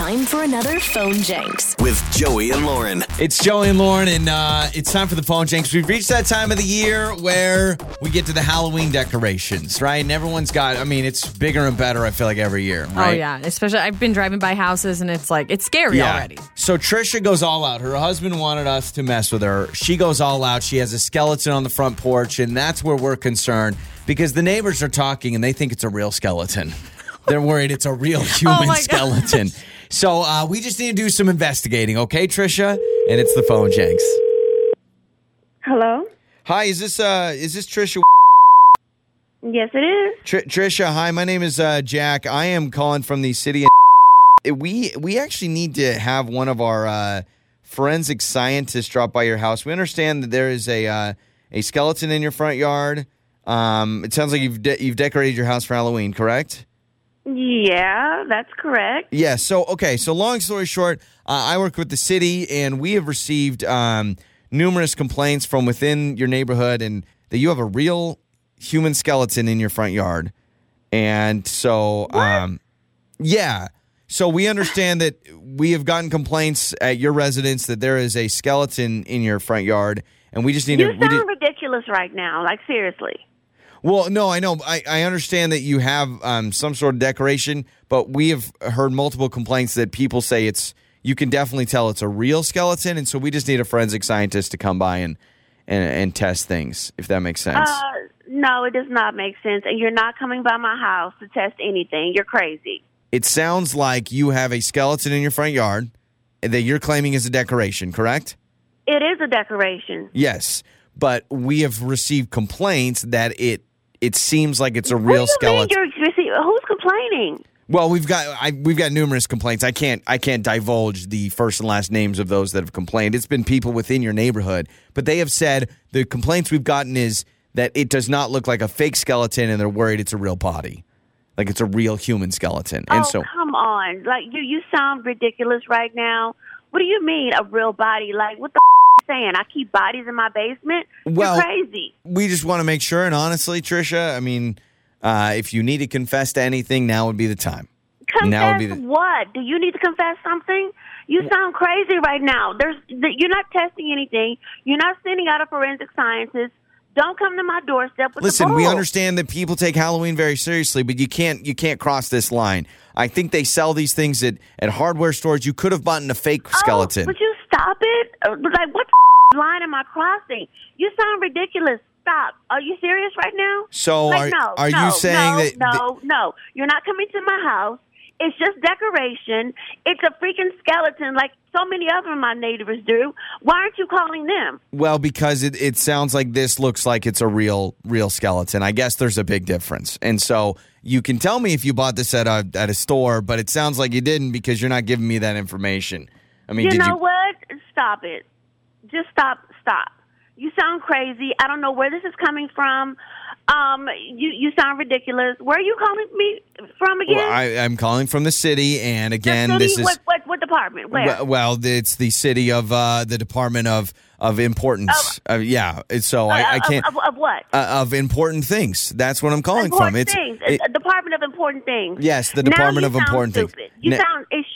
time for another Phone Janks. with Joey and Lauren. It's Joey and Lauren, and uh, it's time for the phone janks. We've reached that time of the year where we get to the Halloween decorations, right? And everyone's got, I mean, it's bigger and better, I feel like, every year, right? Oh yeah, especially I've been driving by houses and it's like it's scary already. So Trisha goes all out. Her husband wanted us to mess with her. She goes all out. She has a skeleton on the front porch, and that's where we're concerned because the neighbors are talking and they think it's a real skeleton. They're worried it's a real human Oh my gosh. skeleton. So uh, we just need to do some investigating, okay, Trisha? And it's the phone janks. Hello? Hi, is this uh is this Trisha? Yes, it is. Tr- Trisha, hi. My name is uh, Jack. I am calling from the city. of We we actually need to have one of our uh, forensic scientists drop by your house. We understand that there is a uh, a skeleton in your front yard. Um, it sounds like you've de- you've decorated your house for Halloween, correct? Yeah, that's correct. Yeah. So okay. So long story short, uh, I work with the city, and we have received um, numerous complaints from within your neighborhood, and that you have a real human skeleton in your front yard. And so, um, yeah. So we understand that we have gotten complaints at your residence that there is a skeleton in your front yard, and we just need You to. We sound ridiculous right now. Like, seriously. Well, no, I know. I, I understand that you have um, some sort of decoration, but we have heard multiple complaints that people say it's. You can definitely tell it's a real skeleton, and so we just need a forensic scientist to come by and and, and test things, if that makes sense. Uh, no, it does not make sense. And you're not coming by my house to test anything. You're crazy. it sounds like you have a skeleton in your front yard that you're claiming is a decoration, correct? It is a decoration. Yes, but we have received complaints that it it seems like it's a real do you mean skeleton. who's complaining? Well, we've got I, we've got numerous complaints. I can't I can't divulge the first and last names of those that have complained. It's been people within your neighborhood, but they have said the complaints we've gotten is that it does not look like a fake skeleton, and they're worried it's a real body, like it's a real human skeleton. And oh, so, come on. Like, you, you sound ridiculous right now. What do you mean, a real body? Like, what the saying? I keep bodies in my basement? Well- you're crazy. we just want to make sure. And honestly, Trisha, I mean, uh, if you need to confess to anything, now would be the time. Now would Confess be the- what? Do you need to confess something? You sound crazy right now. There's, you're not testing anything. You're not sending out a forensic scientist. Don't come to my doorstep with Listen, we understand that people take Halloween very seriously, but you can't you can't cross this line. I think they sell these things at, at hardware stores. You could have bought a fake Oh, skeleton. you stop it? Uh, Like, what the line am I crossing? You sound ridiculous. Stop. Are you serious right now? So like, are- no, are you saying no, that- No, no. You're not coming to my house. It's just decoration. It's a freaking skeleton like so many other of my neighbors do. Why aren't you calling them? well, because it, it sounds like this looks like it's a real real skeleton. I guess there's a big difference. And so you can tell me if you bought this at a at a store, but it sounds like you didn't because you're not giving me that information. I mean, you know you what? Stop it. Just stop. Stop. You sound crazy. I don't know where this is coming from. Um, you you sound ridiculous. Where are you calling me from again? Well, I, I'm calling from the city, and The again, city? this is what, what what department? Where? well, it's the city of uh, the Department of of Importance. Uh, yeah, it's- so I, I can't Of, of, what? uh, of important things. That's what I'm calling important from. It's things. it- Department of Important Things. Yes, the Now Department of Important Things. You Ne- sound extremely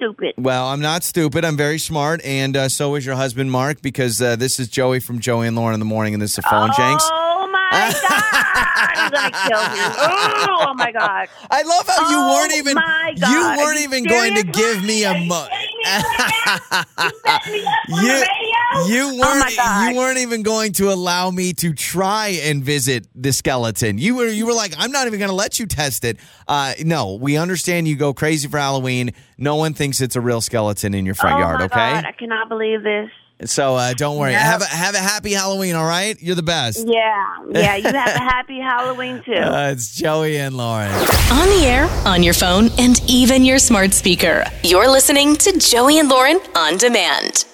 stupid. well, I'm not stupid. I'm very smart, and uh, so is your husband, Mark. Because uh, this is Joey from Joey and Lauren in the morning, and this is phone janks. Oh my god! I'm kill him. Oh, oh my god! I love how you Oh, weren't even, you weren't you even going to give me a Are you mo- kidding me? You set me up on you, the radio? you Oh my weren't God. you weren't even going to allow me to try and visit the skeleton. You were you were like, I'm not even going to let you test it. Uh, no, we understand you go crazy for Halloween. No one thinks it's a real skeleton in your front oh yard. my Okay, God, I cannot believe this. so uh, don't worry. Yep. Have a have a happy Halloween. All right, you're the best. Yeah, yeah. You have a happy Halloween too. Uh, it's Joey and Lauren. On the air, on your phone, and even your smart speaker. You're listening to Joey and Lauren on demand.